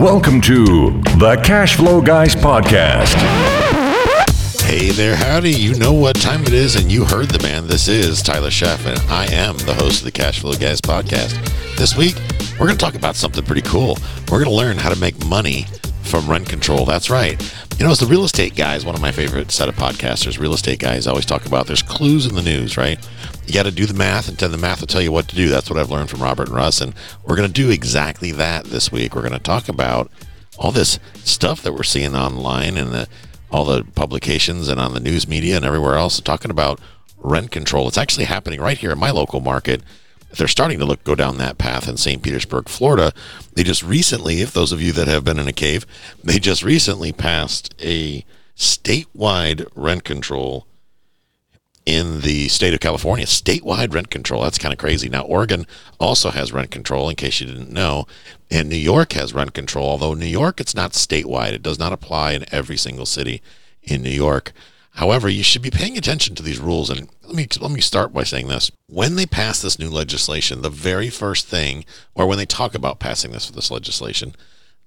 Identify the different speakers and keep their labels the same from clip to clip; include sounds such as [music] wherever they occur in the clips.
Speaker 1: Welcome to the Cash Flow Guys podcast.
Speaker 2: Hey there, howdy. You know what time it is, and you heard the man. This is Tyler Sheff, and I am the host of the Cash Flow Guys podcast. This week, we're going to talk about something pretty cool. We're going to learn how to make money from rent control. That's right. You know, as the real estate guys, one of my favorite set of podcasters, real estate guys always talk about there's clues in the news, right? You got to do the math, and then the math will tell you what to do. That's what I've learned from Robert and Russ, and we're going to do exactly that this week. We're going to talk about all this stuff that we're seeing online and the, all the publications and on the news media and everywhere else talking about rent control. It's actually happening right here in my local market. They're starting to look go down that path in St. Petersburg, Florida. They just recently, if those of you that have been in a cave, they just recently passed a statewide rent control in the state of California. Statewide rent control. That's kind of crazy. Now, Oregon also has rent control, in case you didn't know. And New York has rent control, although New York, it's not statewide. It does not apply in every single city in New York. However, you should be paying attention to these rules. And let me let me start by saying this: when they pass this new legislation, the very first thing, or when they talk about passing this this legislation,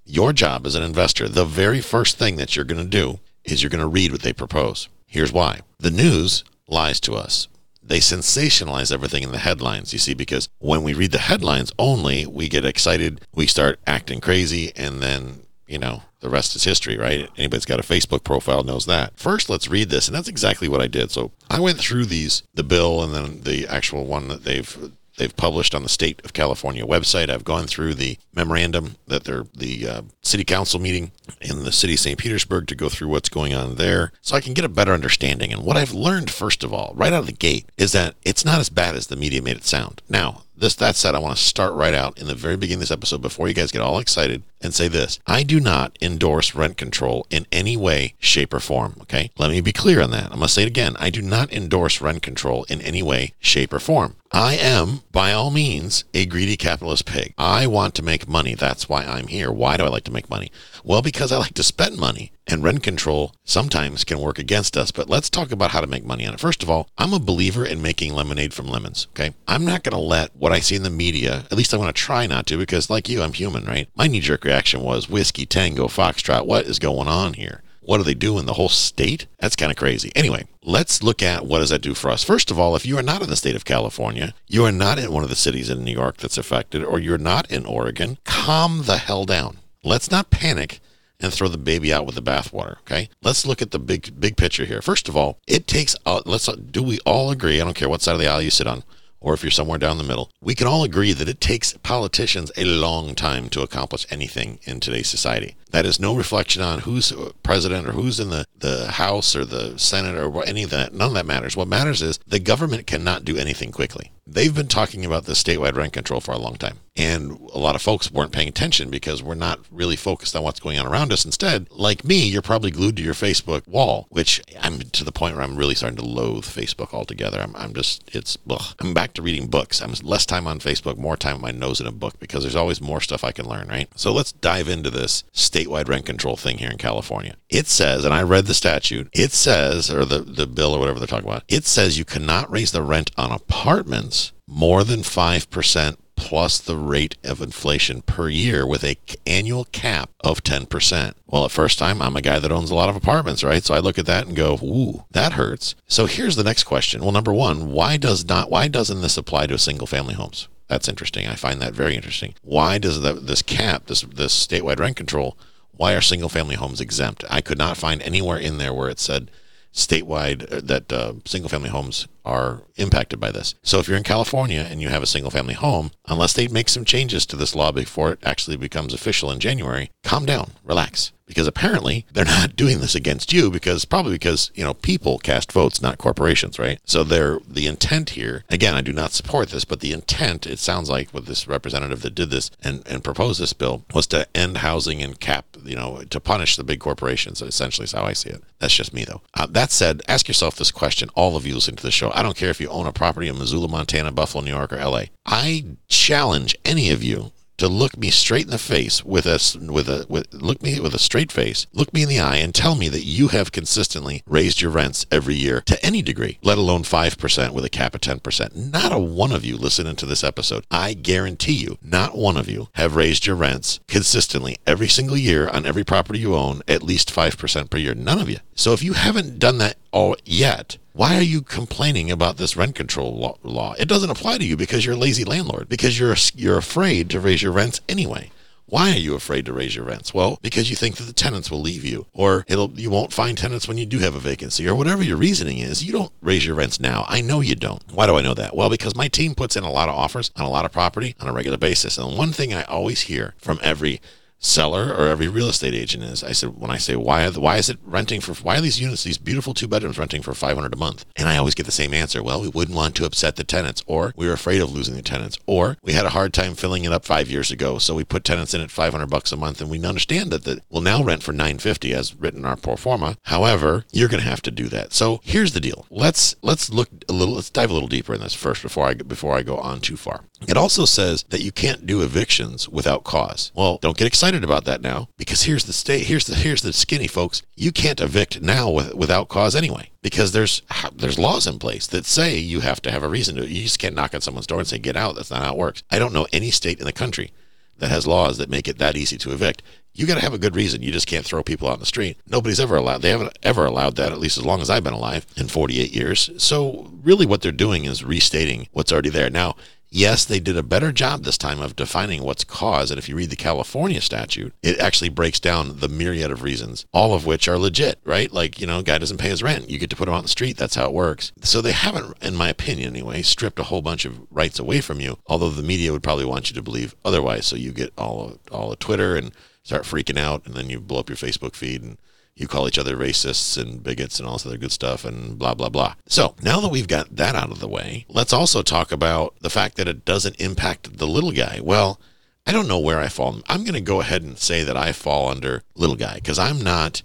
Speaker 2: your job as an investor, the very first thing that you're going to do is you're going to read what they propose. Here's why: the news lies to us. They sensationalize everything in the headlines, you see, because when we read the headlines only, we get excited, we start acting crazy, and then, you know, the rest is history, right? Anybody's got a Facebook profile knows that. First, let's read this, and that's exactly what I did. So I went through these, the bill, and then the actual one that they've they've published on the state of California website. I've gone through the memorandum that they're the uh, city council meeting in the city of St. Petersburg to go through what's going on there so I can get a better understanding. And what I've learned, first of all, right out of the gate, is that it's not as bad as the media made it sound. Now, this that said, I want to start right out in the very beginning of this episode before you guys get all excited and say this. I do not endorse rent control in any way, shape, or form. Okay. Let me be clear on that. I'm gonna say it again. I do not endorse rent control in any way, shape, or form. I am, by all means, a greedy capitalist pig. I want to make money. That's why I'm here. Why do I like to make money? Well, because I like to spend money. And rent control sometimes can work against us, but let's talk about how to make money on it. First of all, I'm a believer in making lemonade from lemons, okay? I'm not going to let what I see in the media, at least I want to try not to, because like you, I'm human, right? My knee jerk reaction was whiskey, tango, foxtrot. What is going on here? What do they do in the whole state? That's kind of crazy. Anyway, let's look at what does that do for us. First of all, if you are not in the state of California, you are not in one of the cities in New York that's affected, or you're not in Oregon, calm the hell down. Let's not panic and throw the baby out with the bathwater. Okay, let's look at the big big picture here. First of all, it takes. Uh, let's do we all agree? I don't care what side of the aisle you sit on, or if you're somewhere down the middle. We can all agree that it takes politicians a long time to accomplish anything in today's society. That is no reflection on who's president or who's in the, the House or the Senate or any of that. None of that matters. What matters is the government cannot do anything quickly. They've been talking about the statewide rent control for a long time. And a lot of folks weren't paying attention because we're not really focused on what's going on around us. Instead, like me, you're probably glued to your Facebook wall, which I'm to the point where I'm really starting to loathe Facebook altogether. I'm, I'm just, it's, ugh. I'm back to reading books. I'm less time on Facebook, more time with my nose in a book because there's always more stuff I can learn, right? So let's dive into this statewide rent control thing here in California. It says, and I read the statute, it says, or the, the bill or whatever they're talking about, it says you cannot raise the rent on apartments more than 5% plus the rate of inflation per year with a annual cap of 10%. Well, at first time, I'm a guy that owns a lot of apartments, right? So I look at that and go, "Ooh, that hurts." So here's the next question. Well, number 1, why does not why doesn't this apply to single family homes? That's interesting. I find that very interesting. Why does the, this cap, this this statewide rent control, why are single family homes exempt? I could not find anywhere in there where it said statewide uh, that uh, single family homes are impacted by this. So if you're in California and you have a single family home, unless they make some changes to this law before it actually becomes official in January, calm down, relax. Because apparently they're [laughs] not doing this against you because probably because, you know, people cast votes, not corporations, right? So they're the intent here, again, I do not support this, but the intent, it sounds like with this representative that did this and, and proposed this bill was to end housing and cap, you know, to punish the big corporations. Essentially is how I see it. That's just me though. Uh, that said, ask yourself this question, all of you listening to the show. I don't care if you own a property in Missoula, Montana, Buffalo, New York, or LA. I challenge any of you to look me straight in the face with a with a with look me with a straight face, look me in the eye, and tell me that you have consistently raised your rents every year to any degree, let alone five percent with a cap of ten percent. Not a one of you listening to this episode, I guarantee you, not one of you have raised your rents consistently every single year on every property you own at least five percent per year. None of you. So if you haven't done that all yet, why are you complaining about this rent control law? It doesn't apply to you because you're a lazy landlord, because you're you're afraid to raise your rents anyway. Why are you afraid to raise your rents? Well, because you think that the tenants will leave you, or it'll you won't find tenants when you do have a vacancy, or whatever your reasoning is. You don't raise your rents now. I know you don't. Why do I know that? Well, because my team puts in a lot of offers on a lot of property on a regular basis, and one thing I always hear from every seller or every real estate agent is. I said when I say why why is it renting for why are these units these beautiful two bedrooms renting for 500 a month? And I always get the same answer. Well, we wouldn't want to upset the tenants or we were afraid of losing the tenants or we had a hard time filling it up 5 years ago, so we put tenants in at 500 bucks a month and we understand that the will now rent for 950 as written in our pro forma. However, you're going to have to do that. So, here's the deal. Let's let's look a little let's dive a little deeper in this first before I before I go on too far. It also says that you can't do evictions without cause. Well, don't get excited about that now because here's the state here's the here's the skinny folks. You can't evict now with, without cause anyway because there's there's laws in place that say you have to have a reason to. You just can't knock on someone's door and say get out. That's not how it works. I don't know any state in the country that has laws that make it that easy to evict. You got to have a good reason. You just can't throw people out in the street. Nobody's ever allowed. They haven't ever allowed that, at least as long as I've been alive in 48 years. So really, what they're doing is restating what's already there. Now, Yes, they did a better job this time of defining what's cause. And if you read the California statute, it actually breaks down the myriad of reasons, all of which are legit, right? Like, you know, guy doesn't pay his rent. You get to put him on the street. That's how it works. So they haven't, in my opinion anyway, stripped a whole bunch of rights away from you, although the media would probably want you to believe otherwise. So you get all of, all of Twitter and start freaking out, and then you blow up your Facebook feed and you call each other racists and bigots and all this other good stuff and blah, blah, blah. So now that we've got that out of the way, let's also talk about the fact that it doesn't impact the little guy. Well, I don't know where I fall. I'm going to go ahead and say that I fall under little guy because I'm not,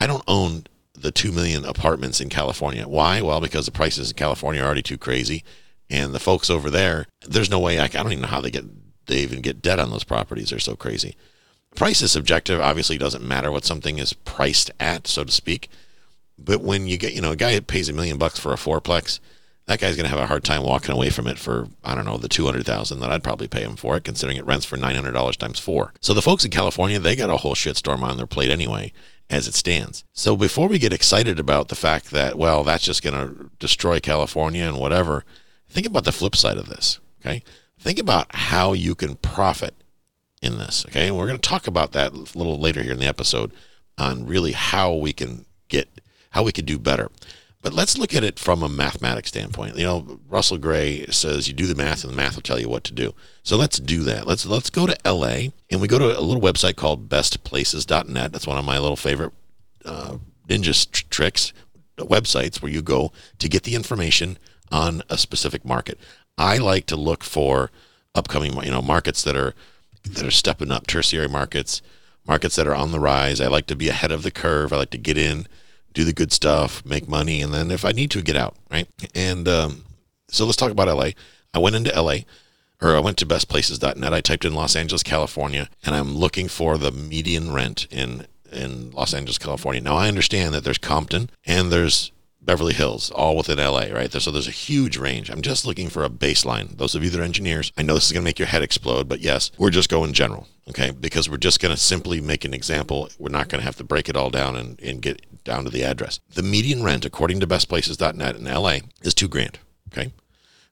Speaker 2: I don't own the 2 million apartments in California. Why? Well, because the prices in California are already too crazy. And the folks over there, there's no way I, I don't even know how they get, they even get debt on those properties. They're so crazy. Price is subjective. Obviously, doesn't matter what something is priced at, so to speak. But when you get, you know, a guy that pays a million bucks for a fourplex, that guy's going to have a hard time walking away from it for I don't know the two hundred thousand that I'd probably pay him for it, considering it rents for nine hundred dollars times four. So the folks in California, they got a whole shitstorm on their plate anyway, as it stands. So before we get excited about the fact that well, that's just going to destroy California and whatever, think about the flip side of this. Okay, think about how you can profit in this. Okay, and we're going to talk about that a little later here in the episode on really how we can get how we can do better. But let's look at it from a mathematics standpoint. You know, Russell Gray says you do the math and the math will tell you what to do. So let's do that. Let's let's go to LA and we go to a little website called bestplaces.net. That's one of my little favorite uh, ninja tr- tricks websites where you go to get the information on a specific market. I like to look for upcoming, you know, markets that are that are stepping up, tertiary markets, markets that are on the rise. I like to be ahead of the curve. I like to get in, do the good stuff, make money, and then if I need to, get out, right? And um, so let's talk about LA. I went into LA, or I went to bestplaces.net. I typed in Los Angeles, California, and I'm looking for the median rent in in Los Angeles, California. Now I understand that there's Compton and there's Beverly Hills, all within LA, right? There, So there's a huge range. I'm just looking for a baseline. Those of you that are engineers, I know this is going to make your head explode, but yes, we're just going general, okay? Because we're just going to simply make an example. We're not going to have to break it all down and, and get down to the address. The median rent, according to bestplaces.net in LA, is two grand, okay?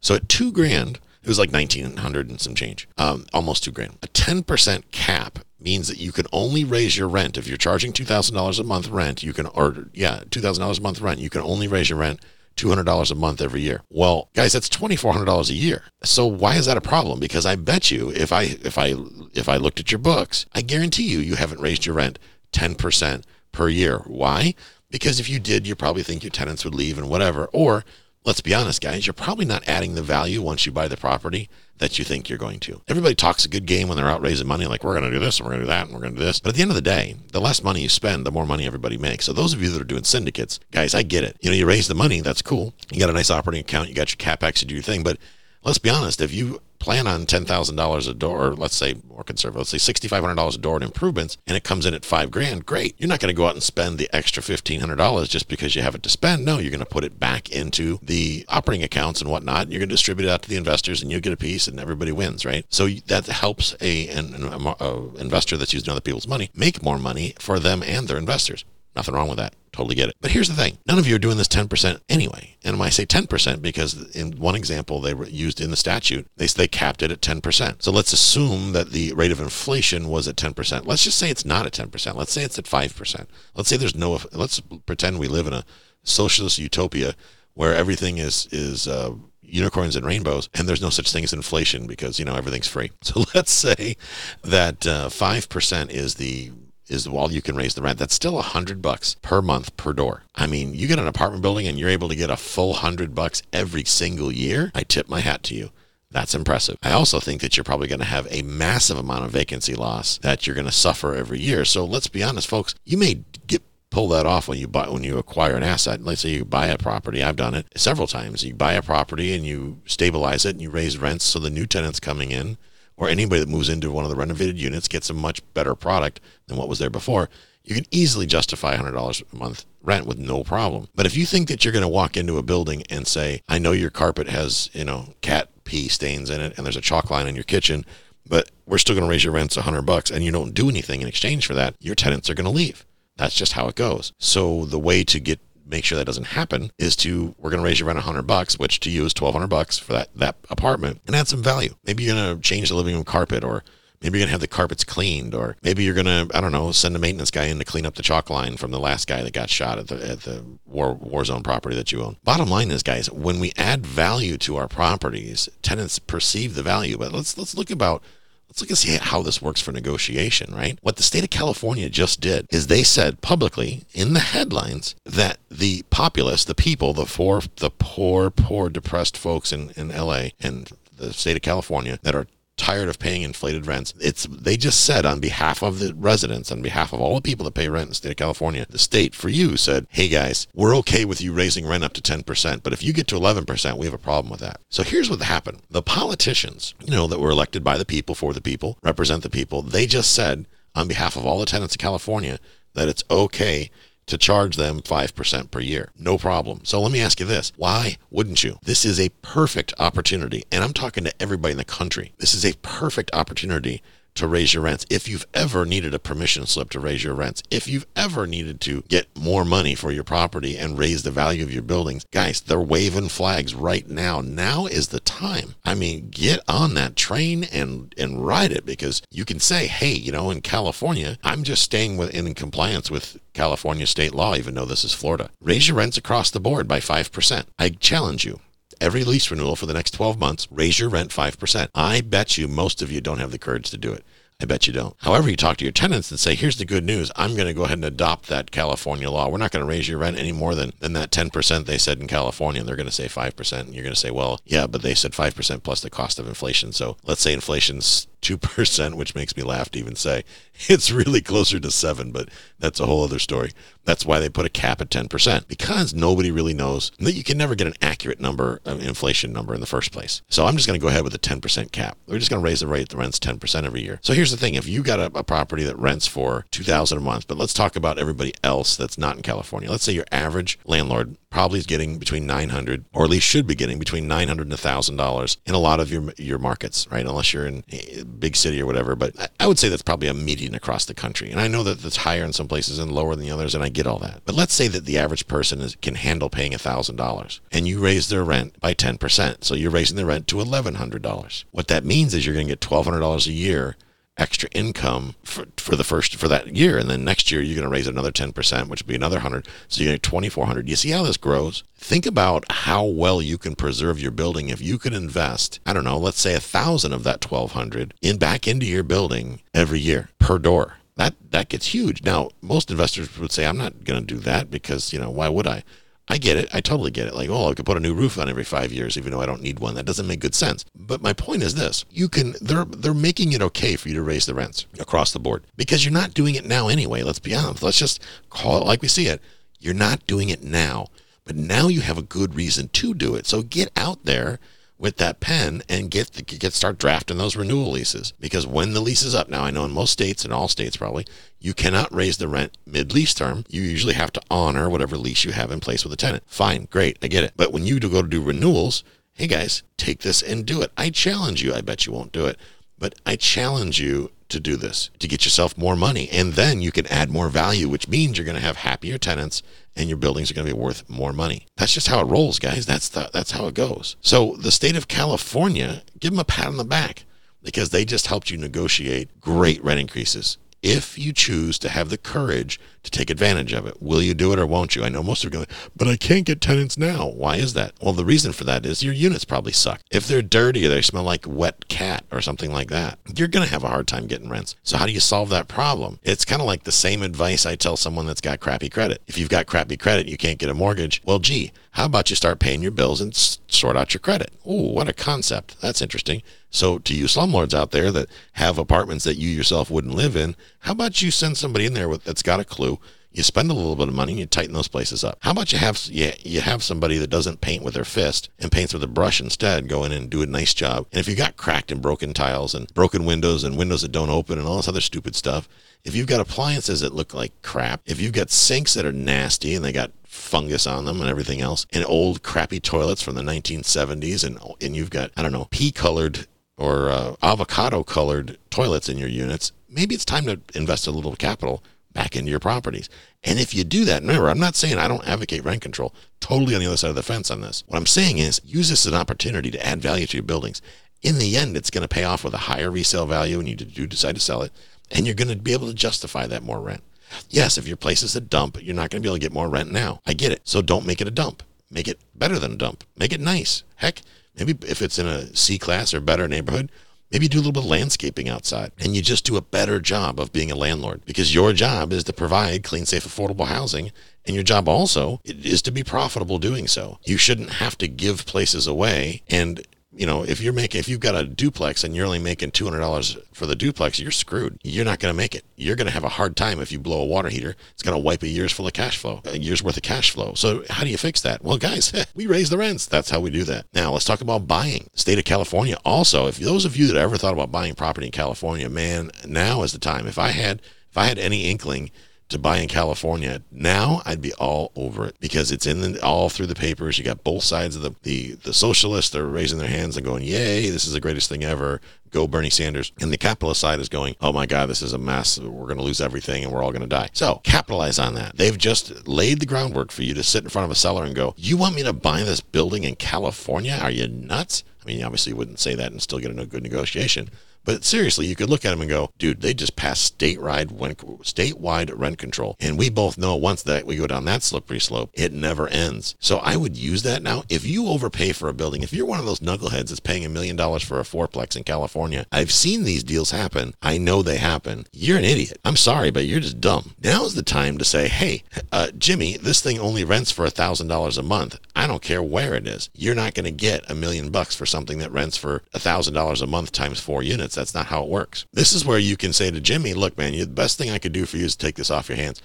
Speaker 2: So at two grand, it was like 1900 and some change, um, almost two grand. A 10% cap means that you can only raise your rent if you're charging $2,000 a month rent. You can, or yeah, $2,000 a month rent. You can only raise your rent $200 a month every year. Well, guys, that's $2,400 a year. So why is that a problem? Because I bet you if I, if I, if I looked at your books, I guarantee you, you haven't raised your rent 10% per year. Why? Because if you did, you probably think your tenants would leave and whatever. Or let's be honest, guys, you're probably not adding the value once you buy the property that you think you're going to. Everybody talks a good game when they're out raising money, like we're going to do this and we're going to do that and we're going to do this. But at the end of the day, the less money you spend, the more money everybody makes. So those of you that are doing syndicates, guys, I get it. You know, you raise the money, that's cool. You got a nice operating account, you got your capex, to do your thing, but let's be honest, if you plan on $10,000 a door, or let's say more conservative, let's say $6,500 a door in improvements, and it comes in at five grand, great. You're not going to go out and spend the extra $1,500 just because you have it to spend. No, you're going to put it back into the operating accounts and whatnot. You're going to distribute it out to the investors and you get a piece and everybody wins, right? So that helps a, an, an a investor that's using other people's money make more money for them and their investors. Nothing wrong with that. Totally get it. But here's the thing none of you are doing this 10% anyway. And I say 10%, because in one example they were used in the statute, they, they capped it at 10%. So let's assume that the rate of inflation was at 10%. Let's just say it's not at 10%. Let's say it's at 5%. Let's say there's no, let's pretend we live in a socialist utopia where everything is, is, uh, unicorns and rainbows, and there's no such thing as inflation because you know everything's free. [laughs] So let's say that uh, five uh, percent is the is while you can raise the rent. That's still a hundred bucks per month per door. I mean, you get an apartment building and you're able to get a full hundred bucks every single year. I tip my hat to you. That's impressive. I also think that you're probably going to have a massive amount of vacancy loss that you're going to suffer every year. So let's be honest, folks. You may get pull that off when you buy when you acquire an asset. Let's say you buy a property. I've done it several times. You buy a property and you stabilize it and you raise rents so the new tenants coming in or anybody that moves into one of the renovated units gets a much better product than what was there before, you can easily justify $100 a month rent with no problem. But if you think that you're going to walk into a building and say, I know your carpet has, you know, cat pee stains in it and there's a chalk line in your kitchen, but we're still going to raise your rents 100 bucks and you don't do anything in exchange for that, your tenants are going to leave. That's just how it goes. So the way to get make sure that doesn't happen is to we're going to raise your rent 100 bucks which to you is 1200 bucks for that that apartment and add some value. Maybe you're going to change the living room carpet or maybe you're going to have the carpets cleaned or maybe you're going to i don't know send a maintenance guy in to clean up the chalk line from the last guy that got shot at the at the war war zone property that you own. Bottom line is guys when we add value to our properties tenants perceive the value but let's let's look about Let's look and see how this works for negotiation, right? What the state of California just did is they said publicly in the headlines that the populace, the people, the poor, the poor, poor, depressed folks in, in LA and the state of California that are tired of paying inflated rents. It's they just said on behalf of the residents, on behalf of all the people that pay rent in the state of California, the state for you said, "Hey guys, we're okay with you raising rent up to 10%, but if you get to 11%, we have a problem with that." So here's what happened. The politicians, you know, that were elected by the people for the people, represent the people, they just said on behalf of all the tenants of California that it's okay to charge them 5% per year. No problem. So let me ask you this. Why wouldn't you? This is a perfect opportunity. And I'm talking to everybody in the country. This is a perfect opportunity to raise your rents. If you've ever needed a permission slip to raise your rents, if you've ever needed to get more money for your property and raise the value of your buildings, guys, they're waving flags right now. Now is the time. I mean, get on that train and and ride it because you can say, hey, you know, in California, I'm just staying within in compliance with California state law, even though this is Florida. Raise your rents across the board by 5%. I challenge you every lease renewal for the next 12 months, raise your rent 5%. I bet you most of you don't have the courage to do it. I bet you don't. However, you talk to your tenants and say, here's the good news. I'm going to go ahead and adopt that California law. We're not going to raise your rent any more than, than that 10% they said in California. And They're going to say 5%. And you're going to say, well, yeah, but they said 5% plus the cost of inflation. So let's say inflation's 2%, which makes me laugh to even say. It's really closer to 7, but that's a whole other story. That's why they put a cap at 10% because nobody really knows that you can never get an accurate number, an inflation number in the first place. So I'm just going to go ahead with a 10% cap. We're just going to raise the rate the rents 10% every year. So here's the thing. If you got a, a property that rents for 2000 a month, but let's talk about everybody else that's not in California. Let's say your average landlord probably is getting between 900 or at least should be getting between 900 and 1000 dollars in a lot of your your markets right? Unless you're in a big city or whatever but i would say that's probably a median across the country. And i know that that's higher in some places and lower than the others and i get all that. But let's say that the average person is, can handle paying $1000 and you raise their rent by 10% so you're raising the rent to $1100 what that means is you're going to get $1200 a year extra income for, for the first for that year. And then next year you're going to raise another 10% which would be another 100 so you get 2400 you see how this grows? Think about how well you can preserve your building. If you can invest i don't know let's say a thousand of that 1200 in back into your building every year per door. That that gets huge. Now most investors would say i'm not going to do that because you know why would i I get it. I totally get it. Like, oh, I could put a new roof on every five years, even though I don't need one. That doesn't make good sense. But my point is this: you can they're they're making it okay for you to raise the rents across the board because you're not doing it now anyway. Let's be honest. Let's just call it like we see it. You're not doing it now, but now you have a good reason to do it. So get out there with that pen and get the, get start drafting those renewal leases. Because when the lease is up now I know in most states and all states probably you cannot raise the rent mid lease term. You usually have to honor whatever lease you have in place with the tenant. Fine great I get it. But when you go to do renewals hey guys take this and do it. I challenge you. I bet you won't do it. But I challenge you to do this to get yourself more money. And then you can add more value, which means you're going to have happier tenants and your buildings are going to be worth more money. That's just how it rolls, guys. That's the, that's how it goes. So the state of California, give them a pat on the back because they just helped you negotiate great rent increases if you choose to have the courage to take advantage of it. Will you do it or won't you? I know most are going, but I can't get tenants now. Why is that? Well, the reason for that is your units probably suck. If they're dirty or they smell like wet cat or something like that, you're going to have a hard time getting rents. So how do you solve that problem? It's kind of like the same advice I tell someone that's got crappy credit. If you've got crappy credit, you can't get a mortgage. Well, gee, how about you start paying your bills and sort out your credit? Oh, what a concept. That's interesting. So to you slumlords out there that have apartments that you yourself wouldn't live in, how about you send somebody in there with, that's got a clue? You spend a little bit of money and you tighten those places up. How about you have you, you have somebody that doesn't paint with their fist and paints with a brush instead, go in and do a nice job. And if you got cracked and broken tiles and broken windows and windows that don't open and all this other stupid stuff, if you've got appliances that look like crap, if you've got sinks that are nasty and they got fungus on them and everything else, and old crappy toilets from the 1970s, and and you've got I don't know pea colored or uh, avocado colored toilets in your units, maybe it's time to invest a little capital back into your properties. And if you do that, remember, I'm not saying I don't advocate rent control, totally on the other side of the fence on this. What I'm saying is use this as an opportunity to add value to your buildings. In the end, it's going to pay off with a higher resale value when you do decide to sell it, and you're going to be able to justify that more rent. Yes, if your place is a dump, you're not going to be able to get more rent now. I get it. So don't make it a dump. Make it better than a dump. Make it nice. Heck, Maybe if it's in a C class or better neighborhood, maybe do a little bit of landscaping outside and you just do a better job of being a landlord because your job is to provide clean, safe, affordable housing. And your job also is to be profitable doing so. You shouldn't have to give places away and you know, if you're making, if you've got a duplex and you're only making $200 for the duplex, you're screwed. You're not going to make it. You're going to have a hard time if you blow a water heater. It's going to wipe a year's full of cash flow, a year's worth of cash flow. So how do you fix that? Well, guys, [laughs] we raise the rents. That's how we do that. Now let's talk about buying. State of California. Also, if those of you that ever thought about buying property in California, man, now is the time. If I had, if I had any inkling to buy in California. Now I'd be all over it because it's in the, all through the papers. You got both sides of the, the the socialists. They're raising their hands and going, "Yay, this is the greatest thing ever." Go Bernie Sanders. And the capitalist side is going, "Oh my God, this is a mess. We're going to lose everything and we're all going to die." So capitalize on that. They've just laid the groundwork for you to sit in front of a seller and go, "You want me to buy this building in California? Are you nuts?" I mean, obviously, you wouldn't say that and still get a good negotiation. But seriously, you could look at them and go, dude, they just passed statewide rent, statewide rent control. And we both know once that we go down that slippery slope, it never ends. So I would use that now. If you overpay for a building, if you're one of those knuckleheads that's paying a million dollars for a fourplex in California, I've seen these deals happen. I know they happen. You're an idiot. I'm sorry, but you're just dumb. Now's the time to say, hey, uh, Jimmy, this thing only rents for a thousand dollars a month. I don't care where it is. You're not going to get a million bucks for something that rents for a thousand dollars a month times four units. That's not how it works. This is where you can say to Jimmy, look, man, the best thing I could do for you is take this off your hands.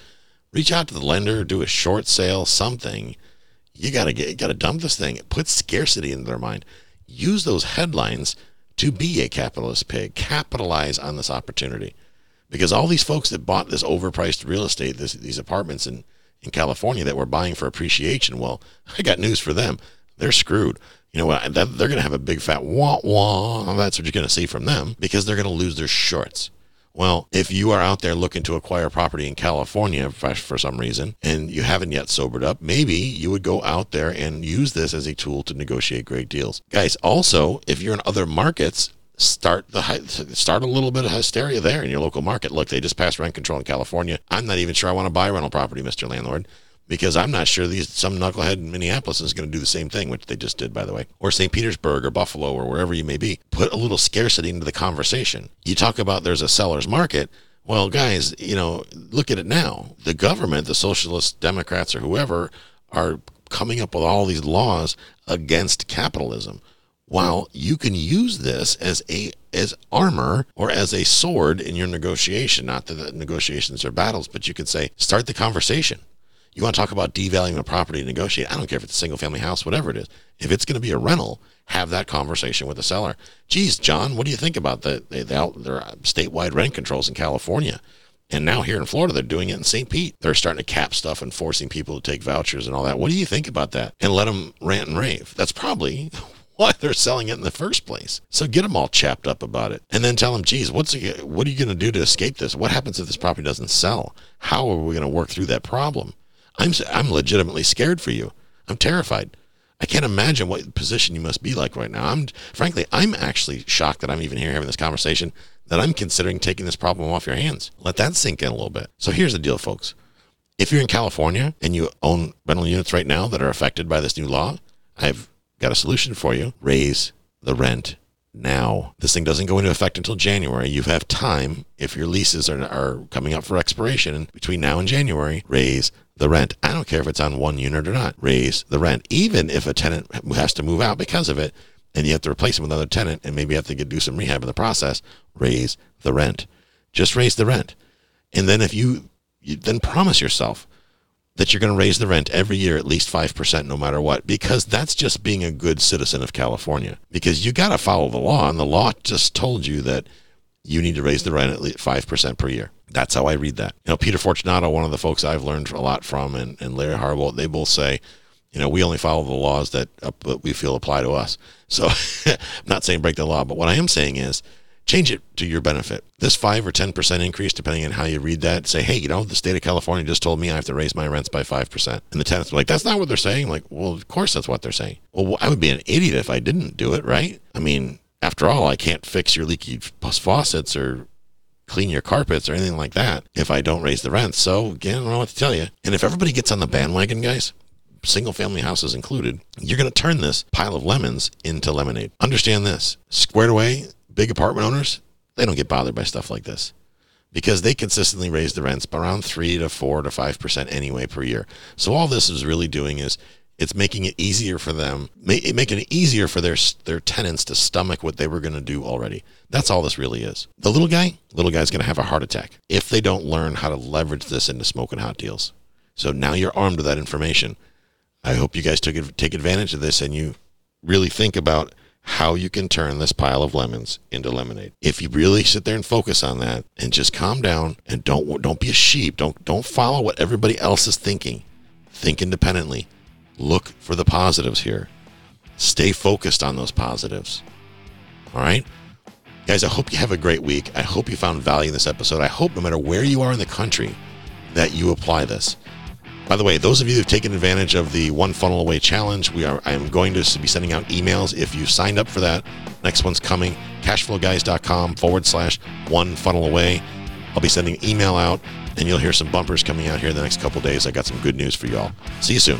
Speaker 2: Reach out to the lender, do a short sale, something. You gotta get, you gotta dump this thing. Put scarcity in their mind. Use those headlines to be a capitalist pig. Capitalize on this opportunity, because all these folks that bought this overpriced real estate, this, these apartments in in California that were buying for appreciation, well, I got news for them. They're screwed you know what? They're going to have a big fat wah wah. That's what you're going to see from them because they're going to lose their shorts. Well, if you are out there looking to acquire property in California for, some reason and you haven't yet sobered up, maybe you would go out there and use this as a tool to negotiate great deals. Guys, also, if you're in other markets, start the start a little bit of hysteria there in your local market. Look, they just passed rent control in California. I'm not even sure I want to buy rental property, Mr. Landlord because I'm not sure these some knucklehead in Minneapolis is going to do the same thing, which they just did, by the way, or St. Petersburg or Buffalo or wherever you may be. Put a little scarcity into the conversation. You talk about there's a seller's market. Well, guys, you know, look at it now. The government, the socialist Democrats or whoever, are coming up with all these laws against capitalism. While you can use this as a as armor or as a sword in your negotiation. Not that the negotiations are battles, but you could say, start the conversation You want to talk about devaluing a property to negotiate? I don't care if it's a single family house, whatever it is. If it's going to be a rental, have that conversation with the seller. Geez, John, what do you think about the, the, the their uh, statewide rent controls in California? And now here in Florida, they're doing it in St. Pete. They're starting to cap stuff and forcing people to take vouchers and all that. What do you think about that? And let them rant and rave. That's probably [laughs] why they're selling it in the first place. So get them all chapped up about it, and then tell them, "Geez, what's what are you going to do to escape this? What happens if this property doesn't sell? How are we going to work through that problem?" I'm I'm legitimately scared for you. I'm terrified. I can't imagine what position you must be like right now. I'm frankly, I'm actually shocked that I'm even here having this conversation. That I'm considering taking this problem off your hands. Let that sink in a little bit. So here's the deal, folks. If you're in California and you own rental units right now that are affected by this new law, I've got a solution for you. Raise the rent now. This thing doesn't go into effect until January. You have time if your leases are, are coming up for expiration between now and January, raise the rent. I don't care if it's on one unit or not. Raise the rent. Even if a tenant has to move out because of it and you have to replace him with another tenant and maybe have to do some rehab in the process, raise the rent. Just raise the rent. And then if you, you then promise yourself that you're going to raise the rent every year at least 5% no matter what because that's just being a good citizen of California because you got to follow the law and the law just told you that you need to raise the rent at least 5% per year. That's how I read that. You know, Peter Fortunato, one of the folks I've learned a lot from, and, and Larry Harwell, they both say, you know, we only follow the laws that, uh, that we feel apply to us. So [laughs] I'm not saying break the law, but what I am saying is change it to your benefit. This 5 or 10% increase, depending on how you read that, say, hey, you know, the state of California just told me I have to raise my rents by 5%. And the tenants are like, that's not what they're saying. like, well, of course that's what they're saying. Well, I would be an idiot if I didn't do it, right? I mean, after all, I can't fix your leaky faucets or clean your carpets or anything like that if I don't raise the rents. So, again, I don't know what to tell you. And if everybody gets on the bandwagon, guys, single family houses included, you're going to turn this pile of lemons into lemonade. Understand this squared away, big apartment owners, they don't get bothered by stuff like this because they consistently raise the rents by around three to four to five percent anyway per year. So all this is really doing is it's making it easier for them, making it easier for their their tenants to stomach what they were going to do already. That's all this really is. The little guy, little guy's going to have a heart attack if they don't learn how to leverage this into smoking hot deals. So now you're armed with that information. I hope you guys took take advantage of this and you really think about how you can turn this pile of lemons into lemonade. If you really sit there and focus on that and just calm down and don't don't be a sheep, don't don't follow what everybody else is thinking. Think independently. Look for the positives here. Stay focused on those positives. All right? Guys, I hope you have a great week. I hope you found value in this episode. I hope no matter where you are in the country that you apply this. By the way, those of you who've taken advantage of the One Funnel Away challenge, we are I am going to be sending out emails. If you signed up for that, next one's coming. Cashflowguys.com forward slash one funnel away. I'll be sending email out and you'll hear some bumpers coming out here in the next couple days. I got some good news for y'all. See you soon.